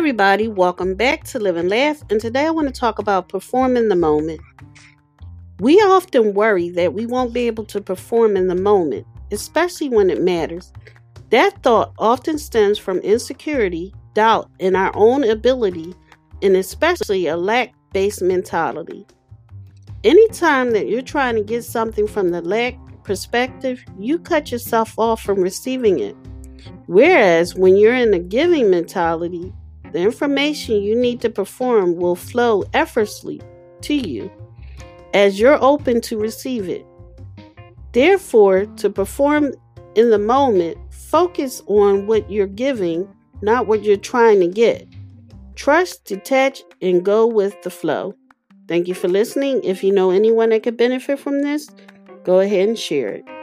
everybody, welcome back to Live and Laugh. And today I want to talk about performing the moment. We often worry that we won't be able to perform in the moment, especially when it matters. That thought often stems from insecurity, doubt in our own ability, and especially a lack based mentality. Anytime that you're trying to get something from the lack perspective, you cut yourself off from receiving it. Whereas when you're in a giving mentality, the information you need to perform will flow effortlessly to you as you're open to receive it. Therefore, to perform in the moment, focus on what you're giving, not what you're trying to get. Trust, detach, and go with the flow. Thank you for listening. If you know anyone that could benefit from this, go ahead and share it.